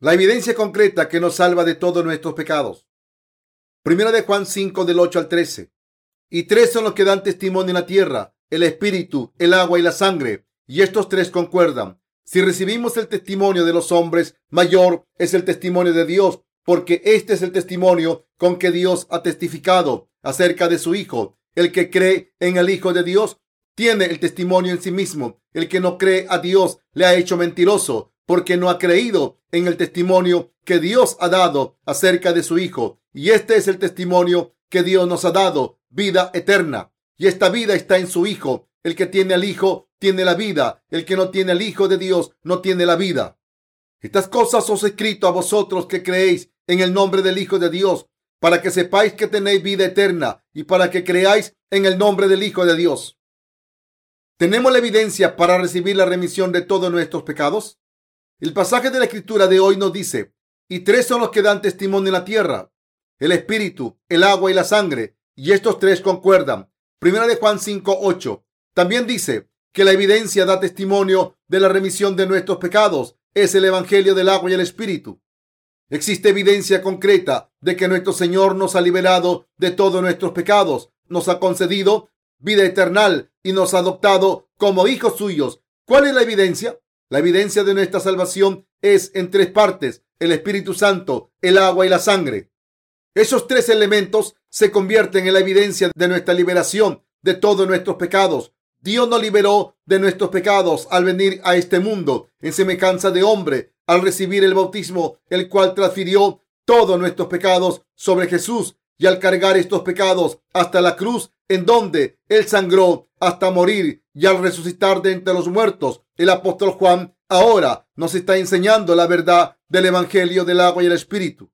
La evidencia concreta que nos salva de todos nuestros pecados. Primera de Juan 5 del 8 al 13. Y tres son los que dan testimonio en la tierra, el espíritu, el agua y la sangre, y estos tres concuerdan. Si recibimos el testimonio de los hombres, mayor es el testimonio de Dios, porque este es el testimonio con que Dios ha testificado acerca de su Hijo. El que cree en el Hijo de Dios tiene el testimonio en sí mismo. El que no cree a Dios le ha hecho mentiroso, porque no ha creído en el testimonio que Dios ha dado acerca de su Hijo. Y este es el testimonio que Dios nos ha dado, vida eterna. Y esta vida está en su Hijo. El que tiene al Hijo tiene la vida. El que no tiene al Hijo de Dios no tiene la vida. Estas cosas os he escrito a vosotros que creéis en el nombre del Hijo de Dios, para que sepáis que tenéis vida eterna y para que creáis en el nombre del Hijo de Dios. ¿Tenemos la evidencia para recibir la remisión de todos nuestros pecados? El pasaje de la escritura de hoy nos dice, y tres son los que dan testimonio en la tierra, el espíritu, el agua y la sangre, y estos tres concuerdan. Primera de Juan 5, 8. También dice que la evidencia da testimonio de la remisión de nuestros pecados. Es el evangelio del agua y el espíritu. Existe evidencia concreta de que nuestro Señor nos ha liberado de todos nuestros pecados, nos ha concedido vida eterna y nos ha adoptado como hijos suyos. ¿Cuál es la evidencia? La evidencia de nuestra salvación es en tres partes, el Espíritu Santo, el agua y la sangre. Esos tres elementos se convierten en la evidencia de nuestra liberación de todos nuestros pecados. Dios nos liberó de nuestros pecados al venir a este mundo en semejanza de hombre, al recibir el bautismo, el cual transfirió todos nuestros pecados sobre Jesús y al cargar estos pecados hasta la cruz, en donde Él sangró hasta morir y al resucitar de entre los muertos, el apóstol Juan ahora nos está enseñando la verdad del Evangelio del agua y el Espíritu.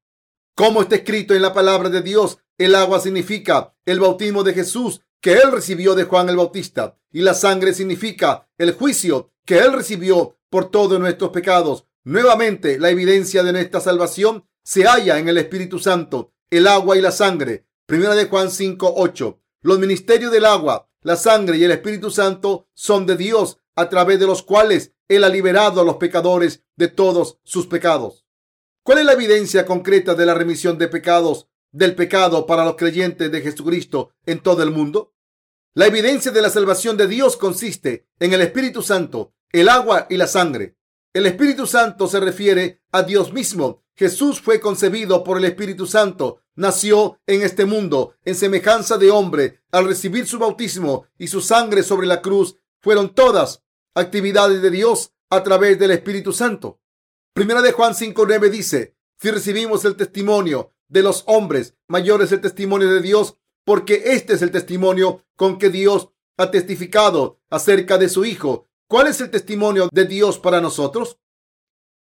Como está escrito en la palabra de Dios, el agua significa el bautismo de Jesús que Él recibió de Juan el Bautista y la sangre significa el juicio que Él recibió por todos nuestros pecados. Nuevamente, la evidencia de nuestra salvación se halla en el Espíritu Santo, el agua y la sangre. Primera de Juan 5, 8. Los ministerios del agua, la sangre y el Espíritu Santo son de Dios, a través de los cuales Él ha liberado a los pecadores de todos sus pecados. ¿Cuál es la evidencia concreta de la remisión de pecados del pecado para los creyentes de Jesucristo en todo el mundo? La evidencia de la salvación de Dios consiste en el Espíritu Santo, el agua y la sangre. El Espíritu Santo se refiere a Dios mismo. Jesús fue concebido por el Espíritu Santo nació en este mundo en semejanza de hombre al recibir su bautismo y su sangre sobre la cruz fueron todas actividades de Dios a través del Espíritu Santo. Primera de Juan 5.9 dice, si recibimos el testimonio de los hombres, mayor es el testimonio de Dios, porque este es el testimonio con que Dios ha testificado acerca de su Hijo. ¿Cuál es el testimonio de Dios para nosotros?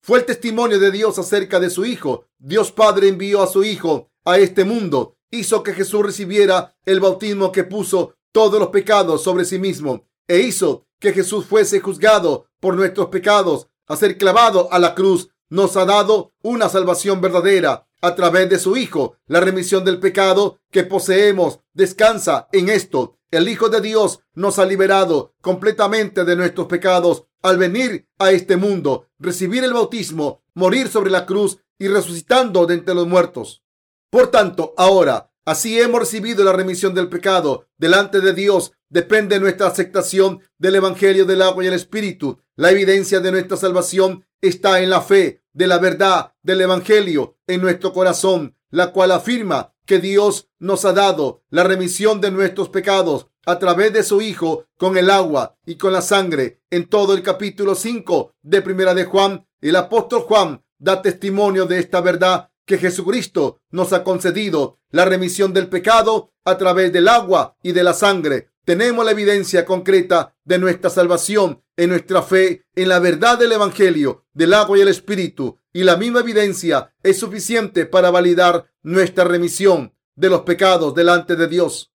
Fue el testimonio de Dios acerca de su Hijo. Dios Padre envió a su Hijo a este mundo, hizo que Jesús recibiera el bautismo que puso todos los pecados sobre sí mismo e hizo que Jesús fuese juzgado por nuestros pecados, a ser clavado a la cruz. Nos ha dado una salvación verdadera a través de su Hijo. La remisión del pecado que poseemos descansa en esto. El Hijo de Dios nos ha liberado completamente de nuestros pecados al venir a este mundo, recibir el bautismo, morir sobre la cruz y resucitando de entre los muertos. Por tanto, ahora, así hemos recibido la remisión del pecado delante de Dios. Depende de nuestra aceptación del Evangelio del agua y el Espíritu. La evidencia de nuestra salvación está en la fe de la verdad del Evangelio en nuestro corazón, la cual afirma que Dios nos ha dado la remisión de nuestros pecados a través de su Hijo con el agua y con la sangre. En todo el capítulo 5 de Primera de Juan, el apóstol Juan da testimonio de esta verdad que Jesucristo nos ha concedido la remisión del pecado a través del agua y de la sangre. Tenemos la evidencia concreta de nuestra salvación en nuestra fe en la verdad del Evangelio, del agua y el Espíritu. Y la misma evidencia es suficiente para validar nuestra remisión de los pecados delante de Dios.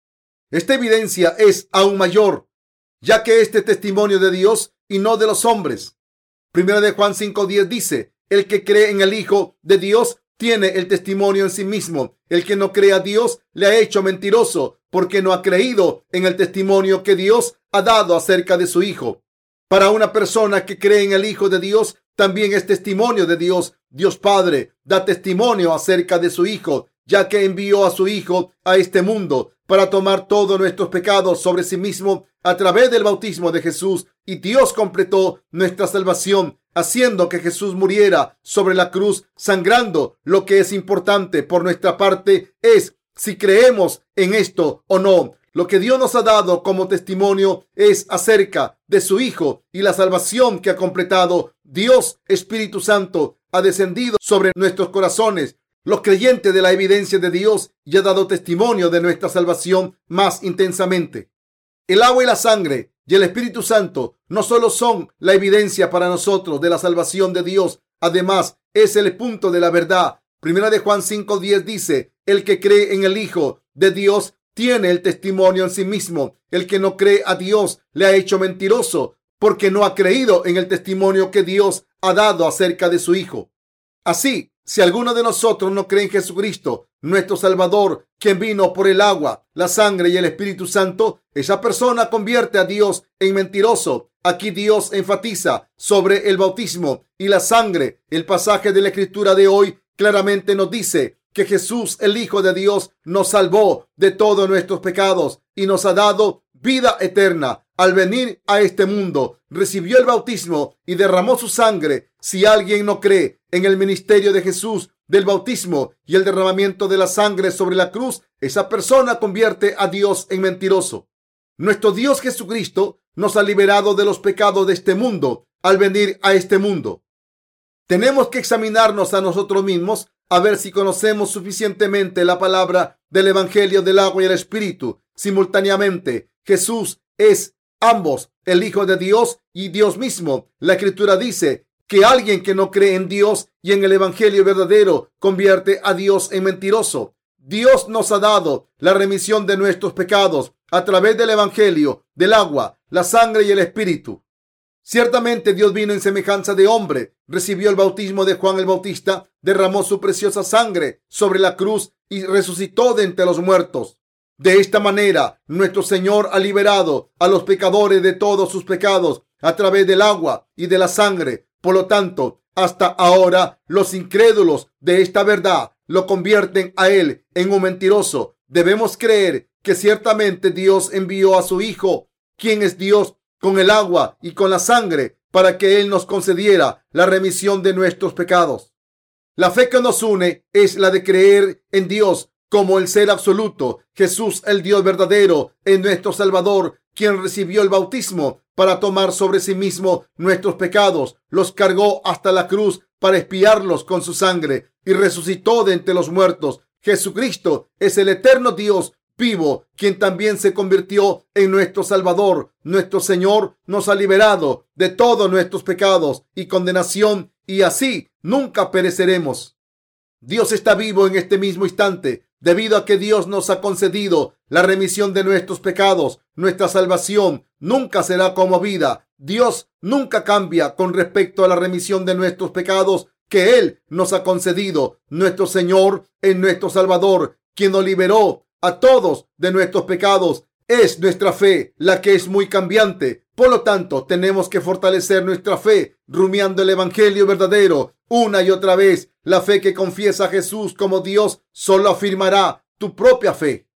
Esta evidencia es aún mayor, ya que este testimonio de Dios y no de los hombres. Primera de Juan 5.10 dice, el que cree en el Hijo de Dios tiene el testimonio en sí mismo. El que no cree a Dios le ha hecho mentiroso porque no ha creído en el testimonio que Dios ha dado acerca de su Hijo. Para una persona que cree en el Hijo de Dios, también es testimonio de Dios. Dios Padre da testimonio acerca de su Hijo, ya que envió a su Hijo a este mundo para tomar todos nuestros pecados sobre sí mismo a través del bautismo de Jesús. Y Dios completó nuestra salvación haciendo que Jesús muriera sobre la cruz, sangrando. Lo que es importante por nuestra parte es si creemos en esto o no. Lo que Dios nos ha dado como testimonio es acerca de su Hijo y la salvación que ha completado. Dios Espíritu Santo ha descendido sobre nuestros corazones. Los creyentes de la evidencia de Dios y ha dado testimonio de nuestra salvación más intensamente. El agua y la sangre y el Espíritu Santo no solo son la evidencia para nosotros de la salvación de Dios, además es el punto de la verdad. Primera de Juan 5:10 dice, el que cree en el Hijo de Dios tiene el testimonio en sí mismo. El que no cree a Dios le ha hecho mentiroso porque no ha creído en el testimonio que Dios ha dado acerca de su Hijo. Así, si alguno de nosotros no cree en Jesucristo, nuestro Salvador, quien vino por el agua, la sangre y el Espíritu Santo, esa persona convierte a Dios en mentiroso. Aquí Dios enfatiza sobre el bautismo y la sangre. El pasaje de la Escritura de hoy claramente nos dice que Jesús, el Hijo de Dios, nos salvó de todos nuestros pecados y nos ha dado vida eterna. Al venir a este mundo, recibió el bautismo y derramó su sangre. Si alguien no cree en el ministerio de Jesús, del bautismo y el derramamiento de la sangre sobre la cruz, esa persona convierte a Dios en mentiroso. Nuestro Dios Jesucristo nos ha liberado de los pecados de este mundo al venir a este mundo. Tenemos que examinarnos a nosotros mismos a ver si conocemos suficientemente la palabra del Evangelio del agua y el Espíritu. Simultáneamente, Jesús es ambos, el Hijo de Dios y Dios mismo. La Escritura dice que alguien que no cree en Dios y en el Evangelio verdadero convierte a Dios en mentiroso. Dios nos ha dado la remisión de nuestros pecados a través del Evangelio, del agua, la sangre y el Espíritu. Ciertamente Dios vino en semejanza de hombre, recibió el bautismo de Juan el Bautista, derramó su preciosa sangre sobre la cruz y resucitó de entre los muertos. De esta manera, nuestro Señor ha liberado a los pecadores de todos sus pecados a través del agua y de la sangre. Por lo tanto, hasta ahora los incrédulos de esta verdad lo convierten a él en un mentiroso. Debemos creer que ciertamente Dios envió a su Hijo, quien es Dios, con el agua y con la sangre, para que Él nos concediera la remisión de nuestros pecados. La fe que nos une es la de creer en Dios como el ser absoluto, Jesús el Dios verdadero, en nuestro Salvador, quien recibió el bautismo para tomar sobre sí mismo nuestros pecados, los cargó hasta la cruz para espiarlos con su sangre y resucitó de entre los muertos. Jesucristo es el eterno Dios vivo, quien también se convirtió en nuestro Salvador. Nuestro Señor nos ha liberado de todos nuestros pecados y condenación y así nunca pereceremos. Dios está vivo en este mismo instante debido a que Dios nos ha concedido la remisión de nuestros pecados. Nuestra salvación nunca será conmovida. Dios nunca cambia con respecto a la remisión de nuestros pecados que Él nos ha concedido. Nuestro Señor es nuestro Salvador, quien nos liberó a todos de nuestros pecados. Es nuestra fe la que es muy cambiante. Por lo tanto, tenemos que fortalecer nuestra fe rumiando el Evangelio verdadero una y otra vez. La fe que confiesa a Jesús como Dios solo afirmará tu propia fe.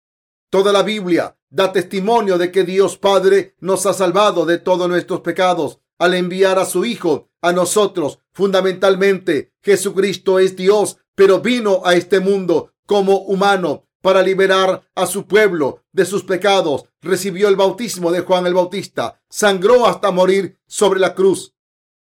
Toda la Biblia da testimonio de que Dios Padre nos ha salvado de todos nuestros pecados al enviar a su Hijo a nosotros. Fundamentalmente, Jesucristo es Dios, pero vino a este mundo como humano para liberar a su pueblo de sus pecados. Recibió el bautismo de Juan el Bautista, sangró hasta morir sobre la cruz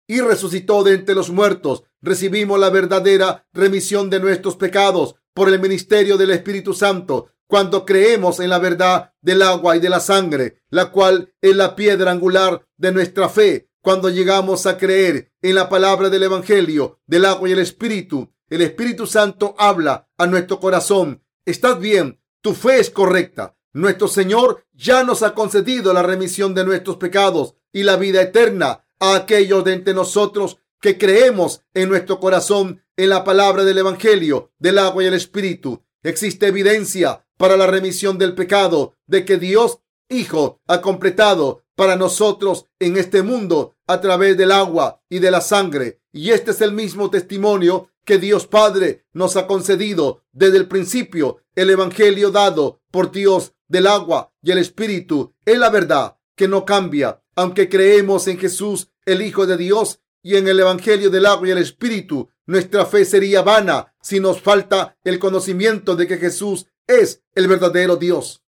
y resucitó de entre los muertos. Recibimos la verdadera remisión de nuestros pecados por el ministerio del Espíritu Santo cuando creemos en la verdad del agua y de la sangre, la cual es la piedra angular de nuestra fe. Cuando llegamos a creer en la palabra del Evangelio, del agua y el Espíritu, el Espíritu Santo habla a nuestro corazón Estás bien, tu fe es correcta. Nuestro Señor ya nos ha concedido la remisión de nuestros pecados y la vida eterna a aquellos de entre nosotros que creemos en nuestro corazón en la palabra del Evangelio, del agua y el Espíritu. Existe evidencia para la remisión del pecado de que Dios Hijo ha completado para nosotros en este mundo a través del agua y de la sangre. Y este es el mismo testimonio que Dios Padre nos ha concedido desde el principio. El Evangelio dado por Dios del agua y el Espíritu es la verdad que no cambia. Aunque creemos en Jesús, el Hijo de Dios, y en el Evangelio del agua y el Espíritu, nuestra fe sería vana si nos falta el conocimiento de que Jesús es el verdadero Dios.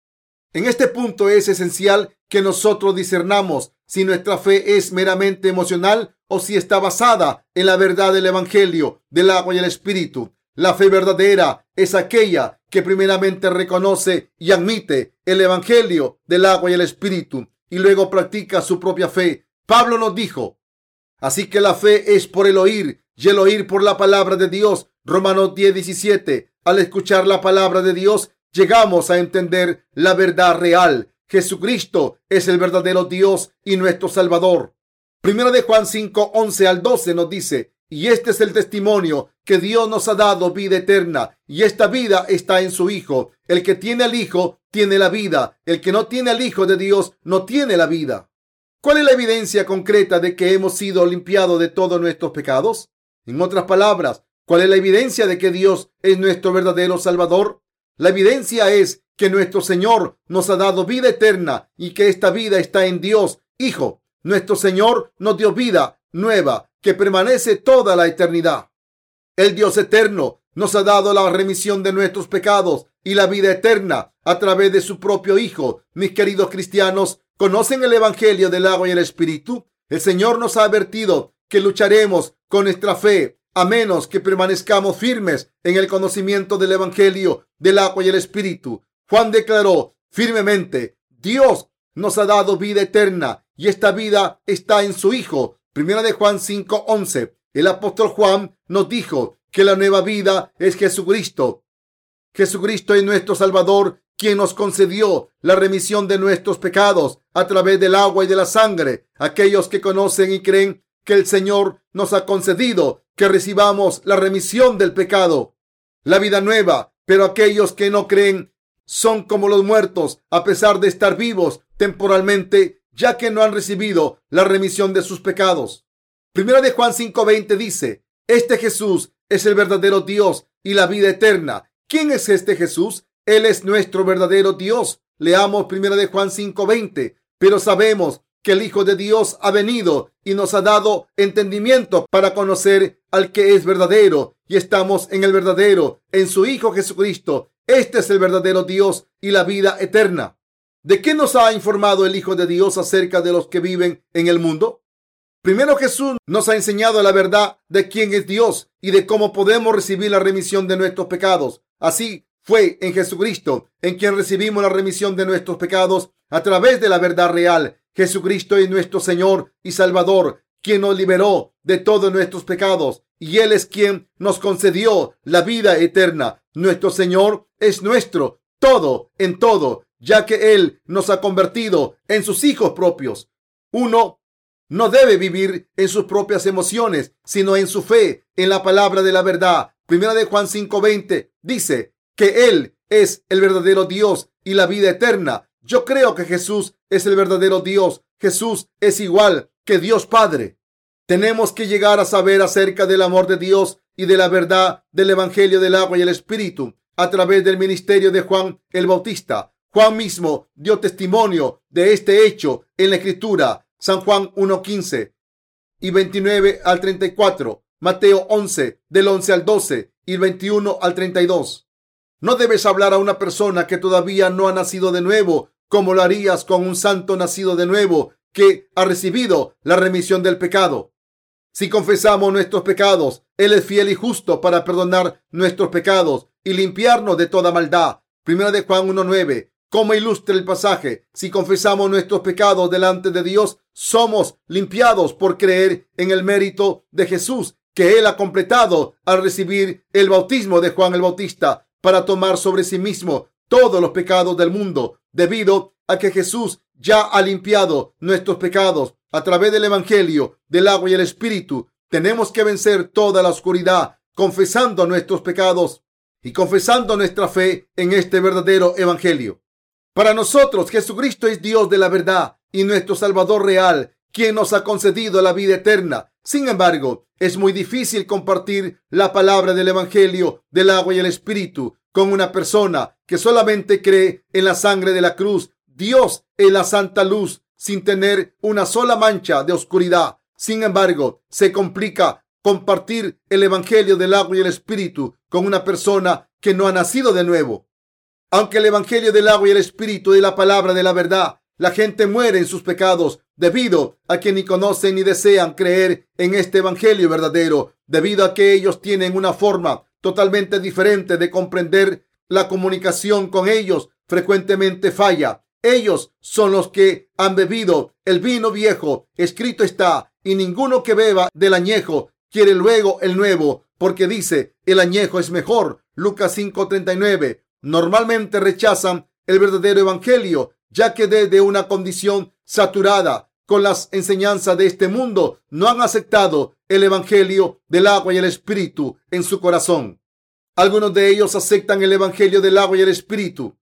En este punto es esencial que nosotros discernamos si nuestra fe es meramente emocional o si está basada en la verdad del Evangelio, del agua y el Espíritu. La fe verdadera es aquella que primeramente reconoce y admite el Evangelio del agua y el Espíritu y luego practica su propia fe. Pablo nos dijo, así que la fe es por el oír y el oír por la palabra de Dios. Romanos 10, 17. Al escuchar la palabra de Dios, llegamos a entender la verdad real. Jesucristo es el verdadero Dios y nuestro Salvador. Primero de Juan 5, 11 al 12 nos dice, y este es el testimonio que Dios nos ha dado vida eterna, y esta vida está en su Hijo. El que tiene al Hijo tiene la vida. El que no tiene al Hijo de Dios no tiene la vida. ¿Cuál es la evidencia concreta de que hemos sido limpiados de todos nuestros pecados? En otras palabras, ¿cuál es la evidencia de que Dios es nuestro verdadero Salvador? La evidencia es que nuestro Señor nos ha dado vida eterna y que esta vida está en Dios, Hijo. Nuestro Señor nos dio vida nueva que permanece toda la eternidad. El Dios eterno nos ha dado la remisión de nuestros pecados y la vida eterna a través de su propio Hijo. Mis queridos cristianos, ¿conocen el Evangelio del agua y el Espíritu? El Señor nos ha advertido que lucharemos con nuestra fe a menos que permanezcamos firmes en el conocimiento del Evangelio del agua y el Espíritu. Juan declaró firmemente, Dios nos ha dado vida eterna y esta vida está en su Hijo. Primera de Juan 5:11. El apóstol Juan nos dijo que la nueva vida es Jesucristo. Jesucristo es nuestro Salvador, quien nos concedió la remisión de nuestros pecados a través del agua y de la sangre. Aquellos que conocen y creen que el Señor nos ha concedido que recibamos la remisión del pecado, la vida nueva, pero aquellos que no creen son como los muertos, a pesar de estar vivos temporalmente, ya que no han recibido la remisión de sus pecados. Primera de Juan 5:20 dice, este Jesús es el verdadero Dios y la vida eterna. ¿Quién es este Jesús? Él es nuestro verdadero Dios. Leamos primera de Juan 5:20, pero sabemos que el Hijo de Dios ha venido y nos ha dado entendimiento para conocer al que es verdadero y estamos en el verdadero, en su Hijo Jesucristo. Este es el verdadero Dios y la vida eterna. ¿De qué nos ha informado el Hijo de Dios acerca de los que viven en el mundo? Primero Jesús nos ha enseñado la verdad de quién es Dios y de cómo podemos recibir la remisión de nuestros pecados. Así fue en Jesucristo en quien recibimos la remisión de nuestros pecados a través de la verdad real Jesucristo es nuestro Señor y Salvador, quien nos liberó de todos nuestros pecados y Él es quien nos concedió la vida eterna. Nuestro Señor es nuestro todo en todo, ya que Él nos ha convertido en sus hijos propios. Uno no debe vivir en sus propias emociones, sino en su fe, en la palabra de la verdad. Primera de Juan 5:20 dice que Él es el verdadero Dios y la vida eterna. Yo creo que Jesús es el verdadero Dios. Jesús es igual que Dios Padre. Tenemos que llegar a saber acerca del amor de Dios y de la verdad del Evangelio del agua y el Espíritu a través del ministerio de Juan el Bautista. Juan mismo dio testimonio de este hecho en la Escritura. San Juan 1.15 y 29 al 34. Mateo 11 del 11 al 12 y 21 al 32. No debes hablar a una persona que todavía no ha nacido de nuevo como lo harías con un santo nacido de nuevo que ha recibido la remisión del pecado. Si confesamos nuestros pecados, Él es fiel y justo para perdonar nuestros pecados y limpiarnos de toda maldad. Primera de Juan 1.9. Como ilustra el pasaje, si confesamos nuestros pecados delante de Dios, somos limpiados por creer en el mérito de Jesús que Él ha completado al recibir el bautismo de Juan el Bautista para tomar sobre sí mismo todos los pecados del mundo, debido a que Jesús ya ha limpiado nuestros pecados a través del Evangelio, del agua y el Espíritu. Tenemos que vencer toda la oscuridad confesando nuestros pecados y confesando nuestra fe en este verdadero Evangelio. Para nosotros, Jesucristo es Dios de la verdad y nuestro Salvador real, quien nos ha concedido la vida eterna. Sin embargo, es muy difícil compartir la palabra del Evangelio del agua y el Espíritu con una persona que solamente cree en la sangre de la cruz. Dios es la santa luz sin tener una sola mancha de oscuridad. Sin embargo, se complica compartir el Evangelio del agua y el Espíritu con una persona que no ha nacido de nuevo. Aunque el Evangelio del agua y el Espíritu es la palabra de la verdad, la gente muere en sus pecados debido a que ni conocen ni desean creer en este Evangelio verdadero, debido a que ellos tienen una forma totalmente diferente de comprender la comunicación con ellos frecuentemente falla. Ellos son los que han bebido el vino viejo. Escrito está, y ninguno que beba del añejo quiere luego el nuevo, porque dice, el añejo es mejor. Lucas 5:39. Normalmente rechazan el verdadero evangelio, ya que desde una condición saturada con las enseñanzas de este mundo, no han aceptado el evangelio del agua y el espíritu en su corazón. Algunos de ellos aceptan el evangelio del agua y el espíritu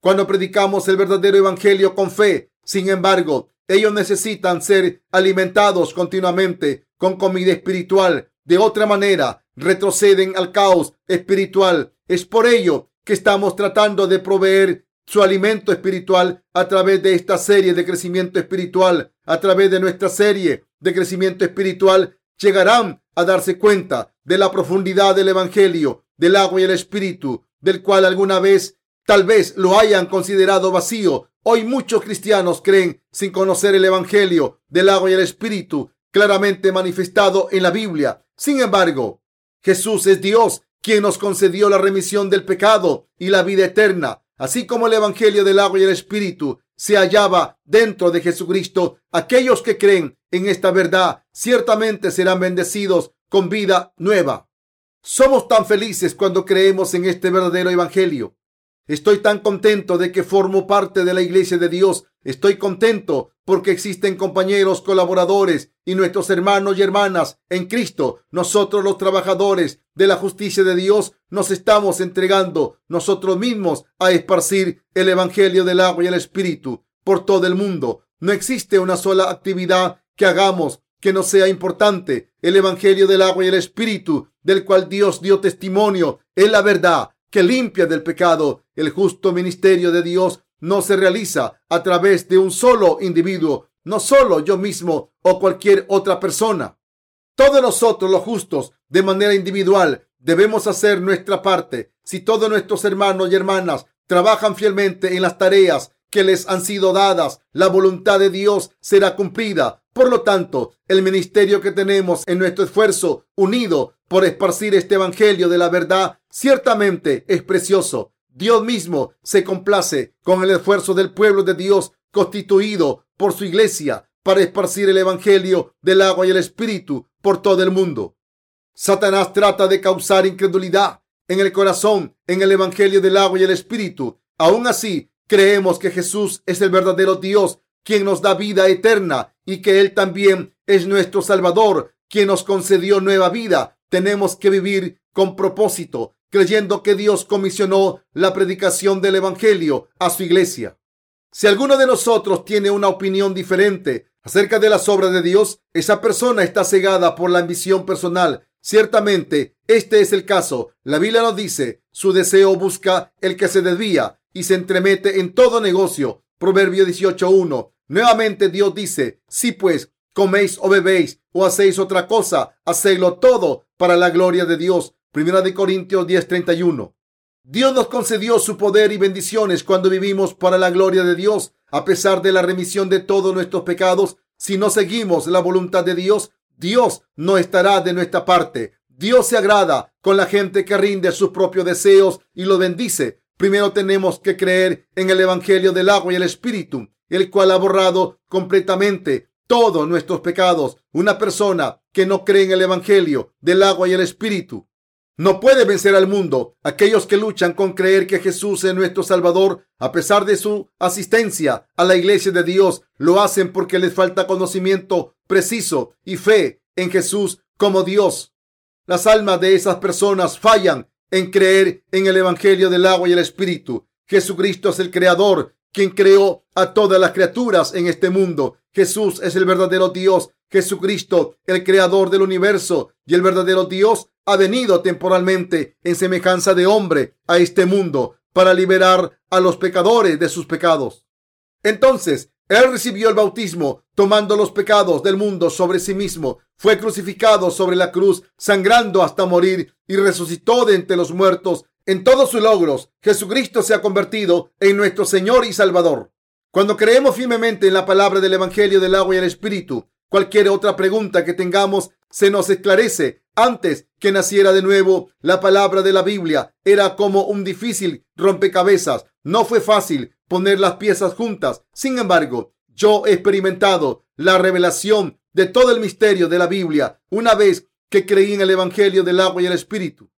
cuando predicamos el verdadero evangelio con fe. Sin embargo, ellos necesitan ser alimentados continuamente con comida espiritual. De otra manera, retroceden al caos espiritual. Es por ello que estamos tratando de proveer su alimento espiritual a través de esta serie de crecimiento espiritual. A través de nuestra serie de crecimiento espiritual, llegarán a darse cuenta de la profundidad del Evangelio, del agua y el Espíritu, del cual alguna vez Tal vez lo hayan considerado vacío. Hoy muchos cristianos creen sin conocer el Evangelio del agua y el Espíritu claramente manifestado en la Biblia. Sin embargo, Jesús es Dios quien nos concedió la remisión del pecado y la vida eterna. Así como el Evangelio del agua y el Espíritu se hallaba dentro de Jesucristo, aquellos que creen en esta verdad ciertamente serán bendecidos con vida nueva. Somos tan felices cuando creemos en este verdadero Evangelio. Estoy tan contento de que formo parte de la iglesia de Dios. Estoy contento porque existen compañeros, colaboradores y nuestros hermanos y hermanas en Cristo. Nosotros los trabajadores de la justicia de Dios nos estamos entregando nosotros mismos a esparcir el Evangelio del agua y el Espíritu por todo el mundo. No existe una sola actividad que hagamos que no sea importante. El Evangelio del agua y el Espíritu, del cual Dios dio testimonio, es la verdad que limpia del pecado. El justo ministerio de Dios no se realiza a través de un solo individuo, no solo yo mismo o cualquier otra persona. Todos nosotros los justos, de manera individual, debemos hacer nuestra parte. Si todos nuestros hermanos y hermanas trabajan fielmente en las tareas que les han sido dadas, la voluntad de Dios será cumplida. Por lo tanto, el ministerio que tenemos en nuestro esfuerzo unido por esparcir este Evangelio de la verdad ciertamente es precioso. Dios mismo se complace con el esfuerzo del pueblo de Dios constituido por su iglesia para esparcir el Evangelio del agua y el Espíritu por todo el mundo. Satanás trata de causar incredulidad en el corazón en el Evangelio del agua y el Espíritu. Aún así, creemos que Jesús es el verdadero Dios quien nos da vida eterna y que Él también es nuestro Salvador, quien nos concedió nueva vida. Tenemos que vivir con propósito, creyendo que Dios comisionó la predicación del Evangelio a su iglesia. Si alguno de nosotros tiene una opinión diferente acerca de las obras de Dios, esa persona está cegada por la ambición personal. Ciertamente, este es el caso. La Biblia nos dice, su deseo busca el que se desvía y se entremete en todo negocio. Proverbio 18.1. Nuevamente Dios dice, si pues coméis o bebéis o hacéis otra cosa, hacedlo todo para la gloria de Dios. Primera de Corintios 10:31. Dios nos concedió su poder y bendiciones cuando vivimos para la gloria de Dios, a pesar de la remisión de todos nuestros pecados. Si no seguimos la voluntad de Dios, Dios no estará de nuestra parte. Dios se agrada con la gente que rinde sus propios deseos y lo bendice. Primero tenemos que creer en el Evangelio del agua y el Espíritu el cual ha borrado completamente todos nuestros pecados. Una persona que no cree en el Evangelio del agua y el Espíritu no puede vencer al mundo. Aquellos que luchan con creer que Jesús es nuestro Salvador, a pesar de su asistencia a la iglesia de Dios, lo hacen porque les falta conocimiento preciso y fe en Jesús como Dios. Las almas de esas personas fallan en creer en el Evangelio del agua y el Espíritu. Jesucristo es el Creador quien creó a todas las criaturas en este mundo. Jesús es el verdadero Dios. Jesucristo, el creador del universo y el verdadero Dios, ha venido temporalmente en semejanza de hombre a este mundo para liberar a los pecadores de sus pecados. Entonces, él recibió el bautismo tomando los pecados del mundo sobre sí mismo. Fue crucificado sobre la cruz, sangrando hasta morir y resucitó de entre los muertos. En todos sus logros, Jesucristo se ha convertido en nuestro Señor y Salvador. Cuando creemos firmemente en la palabra del Evangelio del agua y el Espíritu, cualquier otra pregunta que tengamos se nos esclarece. Antes que naciera de nuevo, la palabra de la Biblia era como un difícil rompecabezas. No fue fácil poner las piezas juntas. Sin embargo, yo he experimentado la revelación de todo el misterio de la Biblia una vez que creí en el Evangelio del agua y el Espíritu.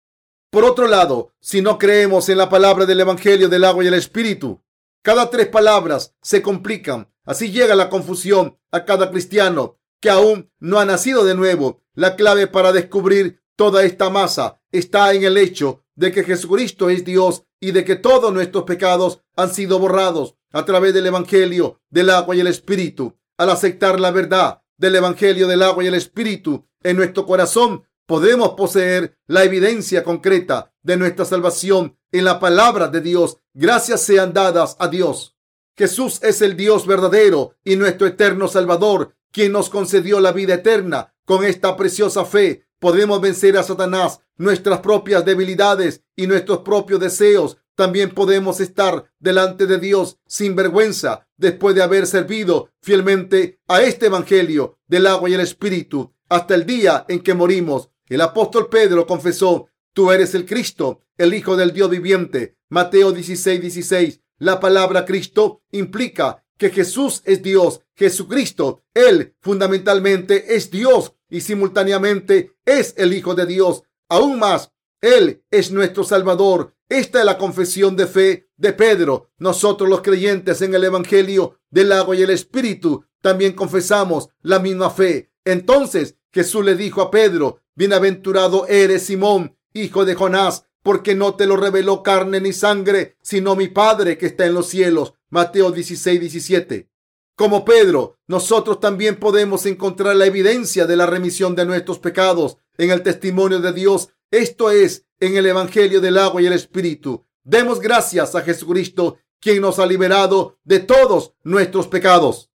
Por otro lado, si no creemos en la palabra del Evangelio del agua y el Espíritu, cada tres palabras se complican. Así llega la confusión a cada cristiano que aún no ha nacido de nuevo. La clave para descubrir toda esta masa está en el hecho de que Jesucristo es Dios y de que todos nuestros pecados han sido borrados a través del Evangelio del agua y el Espíritu. Al aceptar la verdad del Evangelio del agua y el Espíritu en nuestro corazón, podemos poseer la evidencia concreta de nuestra salvación en la palabra de Dios. Gracias sean dadas a Dios. Jesús es el Dios verdadero y nuestro eterno Salvador, quien nos concedió la vida eterna. Con esta preciosa fe podemos vencer a Satanás, nuestras propias debilidades y nuestros propios deseos. También podemos estar delante de Dios sin vergüenza después de haber servido fielmente a este Evangelio del agua y el Espíritu hasta el día en que morimos. El apóstol Pedro confesó, tú eres el Cristo, el Hijo del Dios viviente. Mateo 16, 16. La palabra Cristo implica que Jesús es Dios. Jesucristo, Él fundamentalmente es Dios y simultáneamente es el Hijo de Dios. Aún más, Él es nuestro Salvador. Esta es la confesión de fe de Pedro. Nosotros los creyentes en el Evangelio del agua y el Espíritu también confesamos la misma fe. Entonces Jesús le dijo a Pedro, bienaventurado eres Simón, hijo de Jonás, porque no te lo reveló carne ni sangre, sino mi Padre que está en los cielos. Mateo 16, 17. Como Pedro, nosotros también podemos encontrar la evidencia de la remisión de nuestros pecados en el testimonio de Dios. Esto es en el Evangelio del agua y el Espíritu. Demos gracias a Jesucristo, quien nos ha liberado de todos nuestros pecados.